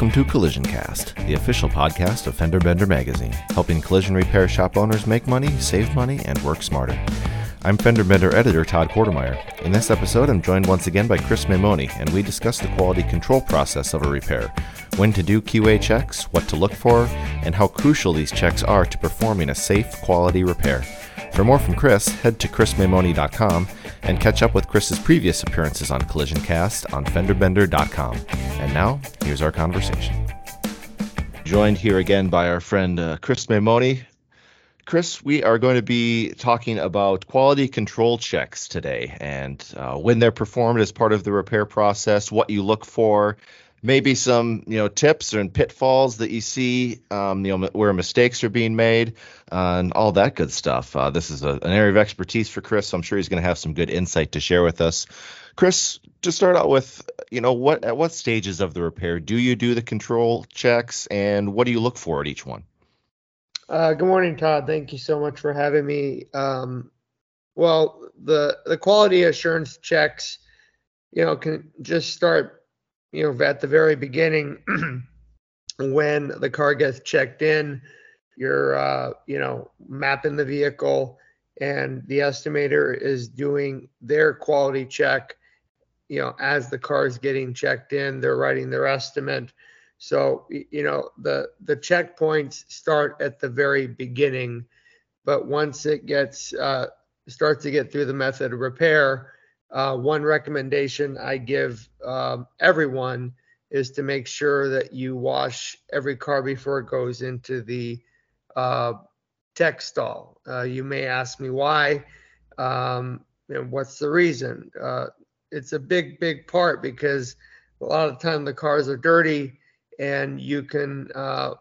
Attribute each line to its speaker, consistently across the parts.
Speaker 1: welcome to Collision Cast, the official podcast of Fender Bender Magazine, helping collision repair shop owners make money, save money, and work smarter. I'm Fender Bender editor Todd Kortemeyer. In this episode, I'm joined once again by Chris Maimone, and we discuss the quality control process of a repair, when to do QA checks, what to look for, and how crucial these checks are to performing a safe, quality repair. For more from Chris, head to chrismaimone.com and catch up with Chris's previous appearances on Collision Cast on fenderbender.com. And now, here's our conversation. Joined here again by our friend uh, Chris Maimone. Chris, we are going to be talking about quality control checks today and uh, when they're performed as part of the repair process, what you look for, maybe some you know tips and pitfalls that you see um, you know where mistakes are being made uh, and all that good stuff. Uh, this is a, an area of expertise for chris. So i'm sure he's going to have some good insight to share with us. Chris to start out with you know what at what stages of the repair do you do the control checks and what do you look for at each one?
Speaker 2: Uh, good morning todd. Thank you so much for having me. Um, well the the quality assurance checks you know can just start you know, at the very beginning, when the car gets checked in, you're, uh, you know, mapping the vehicle and the estimator is doing their quality check. You know, as the car is getting checked in, they're writing their estimate. So, you know, the, the checkpoints start at the very beginning, but once it gets, uh, starts to get through the method of repair, uh, one recommendation I give um, everyone is to make sure that you wash every car before it goes into the uh, tech stall. Uh, you may ask me why, um, and what's the reason? Uh, it's a big, big part because a lot of the time the cars are dirty and you can uh,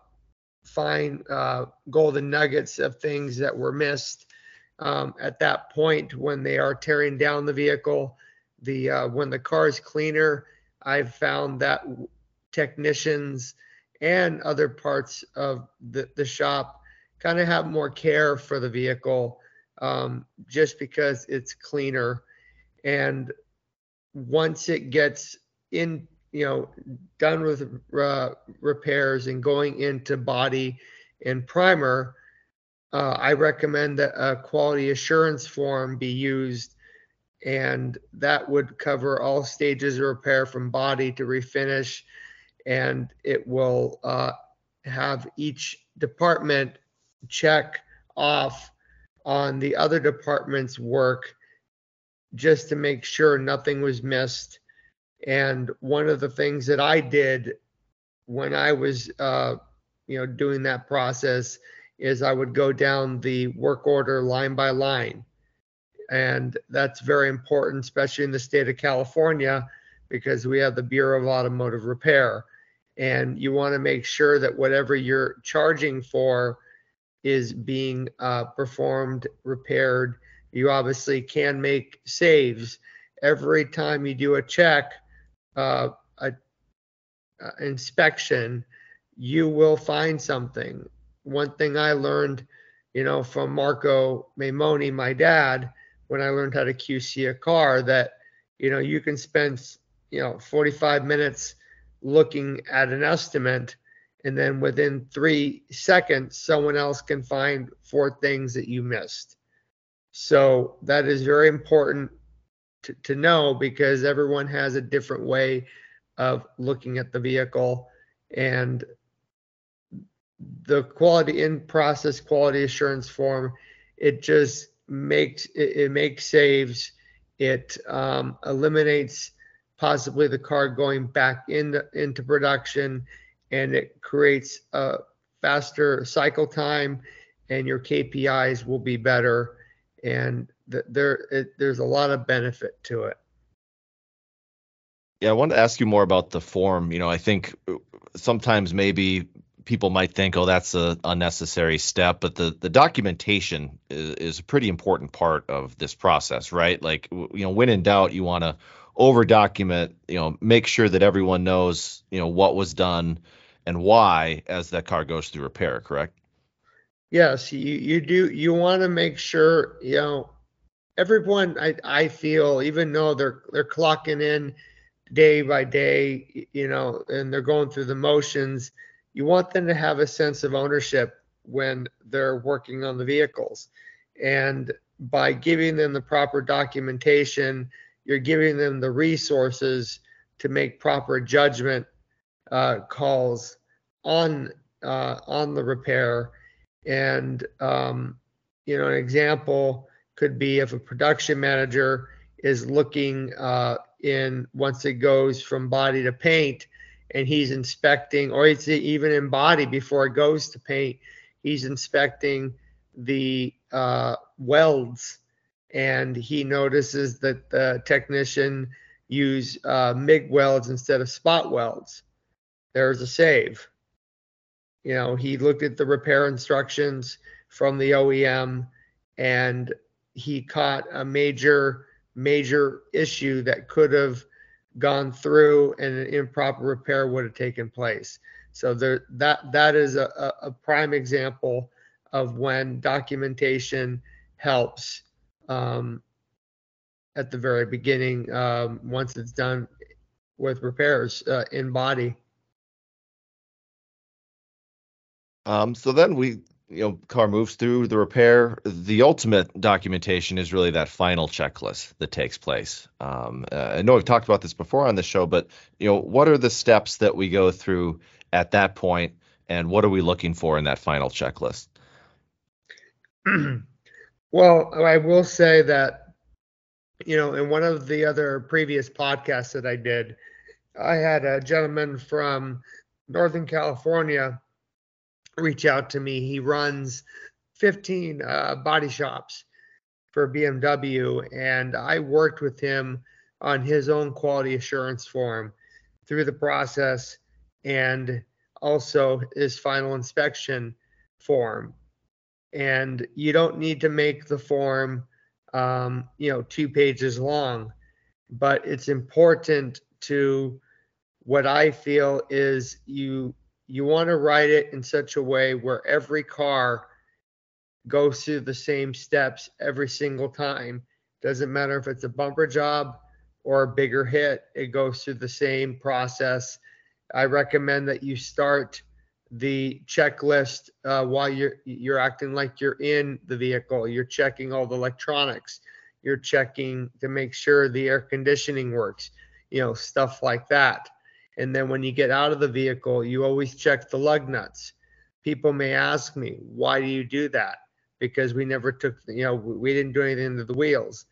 Speaker 2: find uh, golden nuggets of things that were missed um, at that point when they are tearing down the vehicle. The uh, when the car is cleaner, I've found that technicians and other parts of the, the shop kind of have more care for the vehicle um, just because it's cleaner. And once it gets in, you know, done with uh, repairs and going into body and primer, uh, I recommend that a quality assurance form be used, and that would cover all stages of repair from body to refinish, and it will uh, have each department check off on the other department's work just to make sure nothing was missed. And one of the things that I did when I was, uh, you know, doing that process is I would go down the work order line by line. And that's very important, especially in the state of California, because we have the Bureau of Automotive Repair. And you want to make sure that whatever you're charging for is being uh, performed, repaired. You obviously can make saves every time you do a check, uh, a, a inspection. You will find something one thing I learned, you know, from Marco Maimone, my dad, when I learned how to QC a car, that you know you can spend you know 45 minutes looking at an estimate, and then within three seconds, someone else can find four things that you missed. So that is very important to, to know because everyone has a different way of looking at the vehicle and the quality in process quality assurance form it just makes it, it makes saves. It um, eliminates possibly the car going back into into production and it creates a faster cycle time and your KPIs will be better. And th- there it, there's a lot of benefit to it.
Speaker 1: Yeah, I wanted to ask you more about the form. You know, I think sometimes maybe people might think, oh, that's a unnecessary step, but the the documentation is, is a pretty important part of this process, right? Like, you know, when in doubt, you want to over document, you know, make sure that everyone knows, you know, what was done and why as that car goes through repair, correct?
Speaker 2: Yes, you you do you want to make sure, you know, everyone I I feel even though they're they're clocking in day by day, you know, and they're going through the motions. You want them to have a sense of ownership when they're working on the vehicles. And by giving them the proper documentation, you're giving them the resources to make proper judgment uh, calls on uh, on the repair. And um, you know, an example could be if a production manager is looking uh, in once it goes from body to paint, and he's inspecting, or it's even in body before it goes to paint, he's inspecting the uh, welds, and he notices that the technician use uh, MIG welds instead of spot welds. There's a save. You know, he looked at the repair instructions from the OEM and he caught a major, major issue that could have gone through and an improper repair would have taken place. So there, that that is a, a prime example of when documentation helps um, at the very beginning um, once it's done with repairs uh, in body.
Speaker 1: Um, so then we, you know, car moves through the repair. The ultimate documentation is really that final checklist that takes place. Um, uh, I know we've talked about this before on the show, but you know, what are the steps that we go through at that point, and what are we looking for in that final checklist?
Speaker 2: well, I will say that you know, in one of the other previous podcasts that I did, I had a gentleman from Northern California reach out to me. He runs 15 uh, body shops for BMW, and I worked with him on his own quality assurance form through the process and also his final inspection form. And you don't need to make the form um, you know, two pages long. But it's important to what I feel is you you want to write it in such a way where every car goes through the same steps every single time. Doesn't matter if it's a bumper job or a bigger hit, it goes through the same process. I recommend that you start the checklist uh, while you're you're acting like you're in the vehicle. You're checking all the electronics. You're checking to make sure the air conditioning works. You know stuff like that. And then when you get out of the vehicle, you always check the lug nuts. People may ask me, why do you do that? Because we never took, you know, we didn't do anything to the wheels.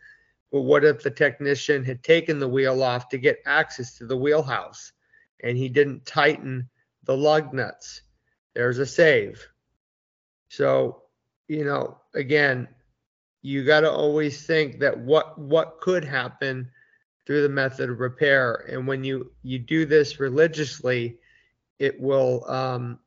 Speaker 2: But what if the technician had taken the wheel off to get access to the wheelhouse and he didn't tighten the lug nuts? there's a save. So, you know, again, you got to always think that what what could happen through the method of repair, and when you you do this religiously, it will, um,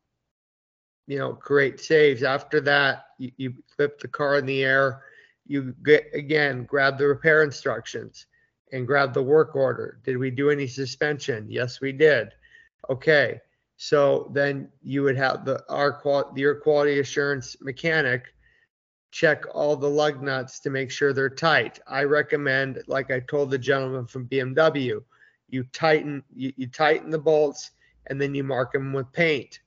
Speaker 2: you know, create saves. After that, you, you flip the car in the air. You get again, grab the repair instructions and grab the work order. Did we do any suspension? Yes, we did. Okay so then you would have the our qual your quality assurance mechanic check all the lug nuts to make sure they're tight. I recommend, like I told the gentleman from BMW, you tighten you, you tighten the bolts and then you mark them with paint.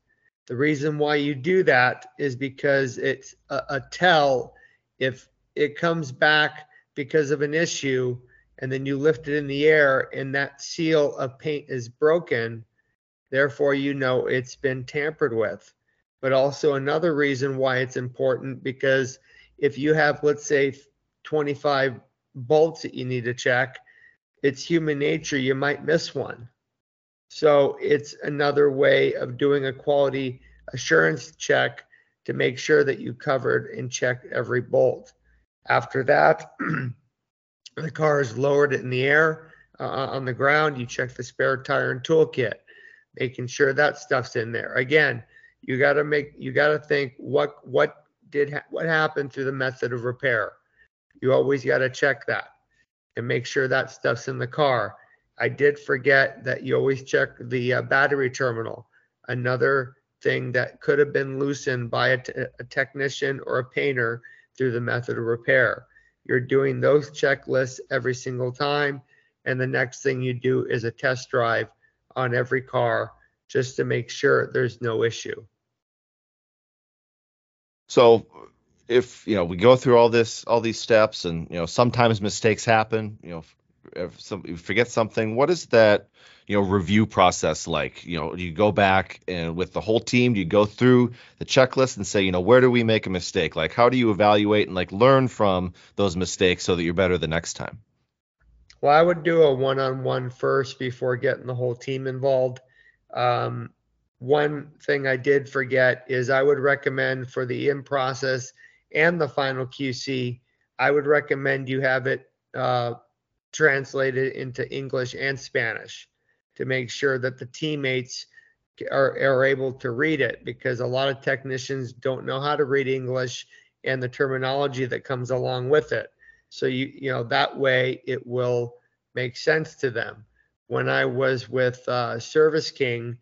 Speaker 2: The reason why you do that is because it's a, a tell if it comes back because of an issue and then you lift it in the air and that seal of paint is broken Therefore, you know it's been tampered with. But also another reason why it's important because if you have, let's say, 25 bolts that you need to check, it's human nature, you might miss one. So it's another way of doing a quality assurance check to make sure that you covered and checked every bolt. After that, the car is lowered in the air uh, on the ground. You check the spare tire and toolkit making sure that stuff's in there. Again, you got to make you got to think what what did ha- what happened through the method of repair. You always got to check that and make sure that stuff's in the car. I did forget that you always check the uh, battery terminal. Another thing that could have been loosened by a, t- a technician or a painter through the method of repair. You're doing those checklists every single time. And the next thing you do is a test drive on every car just to make sure there's no issue.
Speaker 1: So if you know we go through all this all these steps and you know sometimes mistakes happen you know if some forget something what is that you know review process like? You know you go back and with the whole team you go through the checklist and say you know where do we make a mistake? Like how do you evaluate and like learn from those mistakes so that you're better the next time?
Speaker 2: Well i would do a one-on-one first before getting the whole team involved. Um, one thing i did forget is i would recommend for the in process and the final qc i would recommend you have it uh, translated into english and spanish to make sure that the teammates are, are able to read it because a lot of technicians don't know how to read English and the terminology that comes along with it. So you you know that way it will make sense to them. When I was with uh, Service King,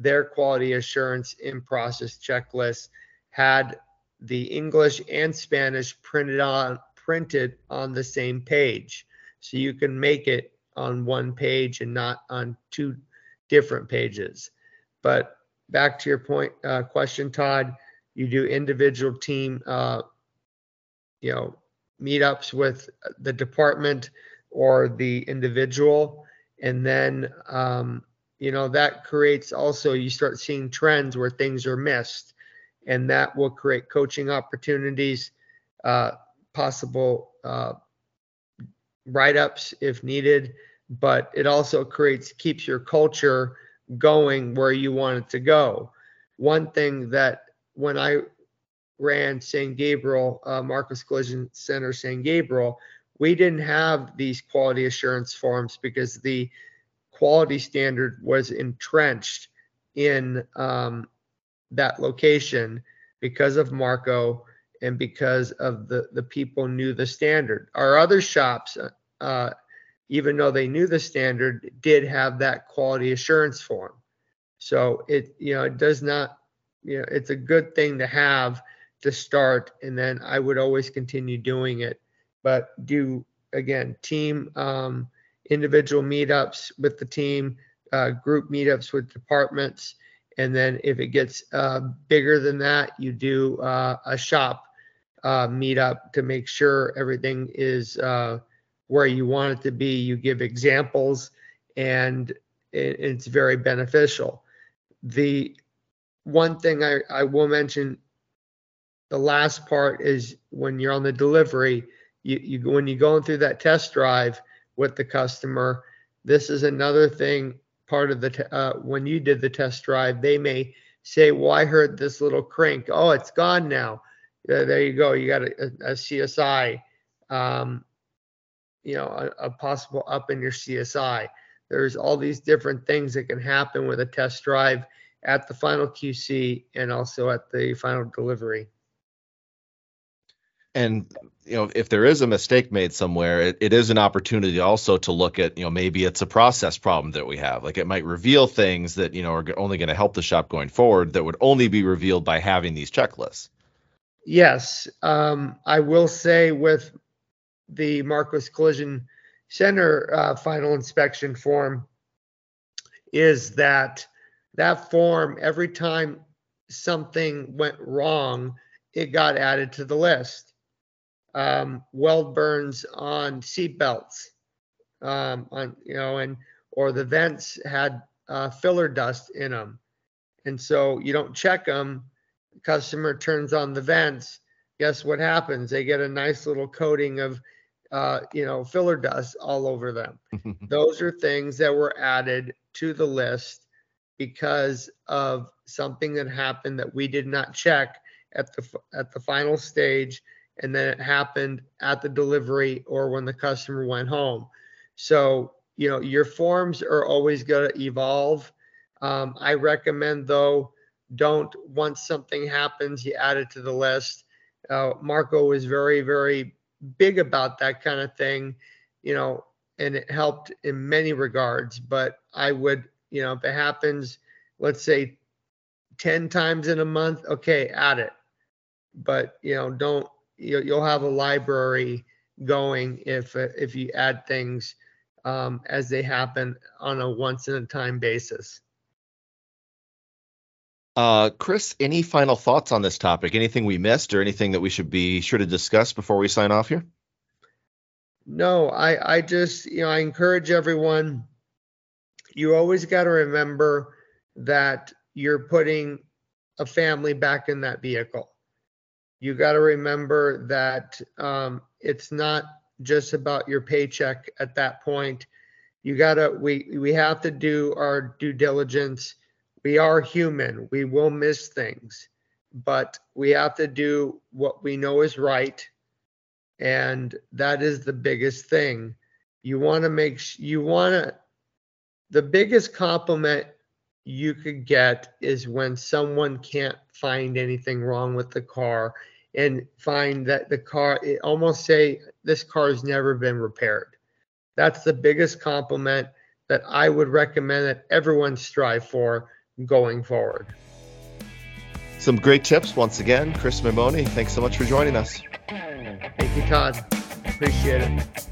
Speaker 2: their quality assurance in process checklist had the English and Spanish printed on printed on the same page, so you can make it on one page and not on two different pages. But back to your point uh, question, Todd, you do individual team, uh, you know, meetups with the department or the individual, and then um, you know that creates also you start seeing trends where things are missed, and that will create coaching opportunities, uh, possible uh, write-ups if needed but it also creates keeps your culture going where you want it to go. One thing that when i ran San Gabriel, uh, Marcos Collision Center, San Gabriel, we didn't have these quality assurance forms because the quality standard was entrenched in um, that location because of Marco and because of the the people knew the standard. Our other shops, uh, even though they knew the standard, did have that quality assurance form. So it, you know, it does not, you know, it's a good thing to have to start, and then I would always continue doing it. But do again, team, um, individual meetups with the team, uh, group meetups with departments, and then if it gets uh, bigger than that, you do uh, a shop uh, meetup to make sure everything is uh, where you want it to be. You give examples, and it, it's very beneficial. The one thing I, I will mention the last part is when you're on the delivery, you, you when you're going through that test drive with the customer, this is another thing part of the uh, when you did the test drive, they may say, "Well, I heard this little crank. Oh, it's gone now." Uh, there you go. You got a, a, a CSI. Um, you know a, a possible up in your CSI. There's all these different things that can happen with a test drive at the final QC and also at the final delivery.
Speaker 1: And you know, if there is a mistake made somewhere, it, it is an opportunity also to look at, you know, maybe it's a process problem that we have. Like it might reveal things that, you know, are only going to help the shop going forward that would only be revealed by having these checklists.
Speaker 2: Yes. Um, I will say with the Marcos Collision Center uh, final inspection form is that that form, every time something went wrong, it got added to the list. Um, weld burns on seat belts, um, on you know, and or the vents had uh, filler dust in them, and so you don't check them. customer turns on the vents. Guess what happens? They get a nice little coating of uh, you know, filler dust all over them. Those are things that were added to the list because of something that happened that we did not check at the at the final stage and then it happened at the delivery or when the customer went home. So, you know, your forms are always going to evolve. Um, I recommend though, don't once something happens, you add it to the list. Uh, Marco was very, very big about that kind of thing, you know, and it helped in many regards. But I would, you know, if it happens, let's say 10 times in a month, okay, add it. But, you know, don't, you'll have a library going if if you add things um, as they happen on a once in a time basis.
Speaker 1: Uh, Chris, any final thoughts on this topic? Anything we missed or anything that we should be sure to discuss before we sign off here?
Speaker 2: No, I, I just, you know, I encourage everyone. You always got to remember that you're putting a family back in that vehicle. You got to remember that um, it's not just about your paycheck at that point. You got to, we, we have to do our due diligence. We are human. We will miss things, but we have to do what we know is right and that is the biggest thing you want to make you want to the biggest compliment you could get is when someone can't find anything wrong with the car and find that the car it almost say this car has never been repaired that's the biggest compliment that i would recommend that everyone strive for going forward
Speaker 1: some great tips once again chris Maimone thanks so much for joining us
Speaker 2: Thank you, Todd. Appreciate it.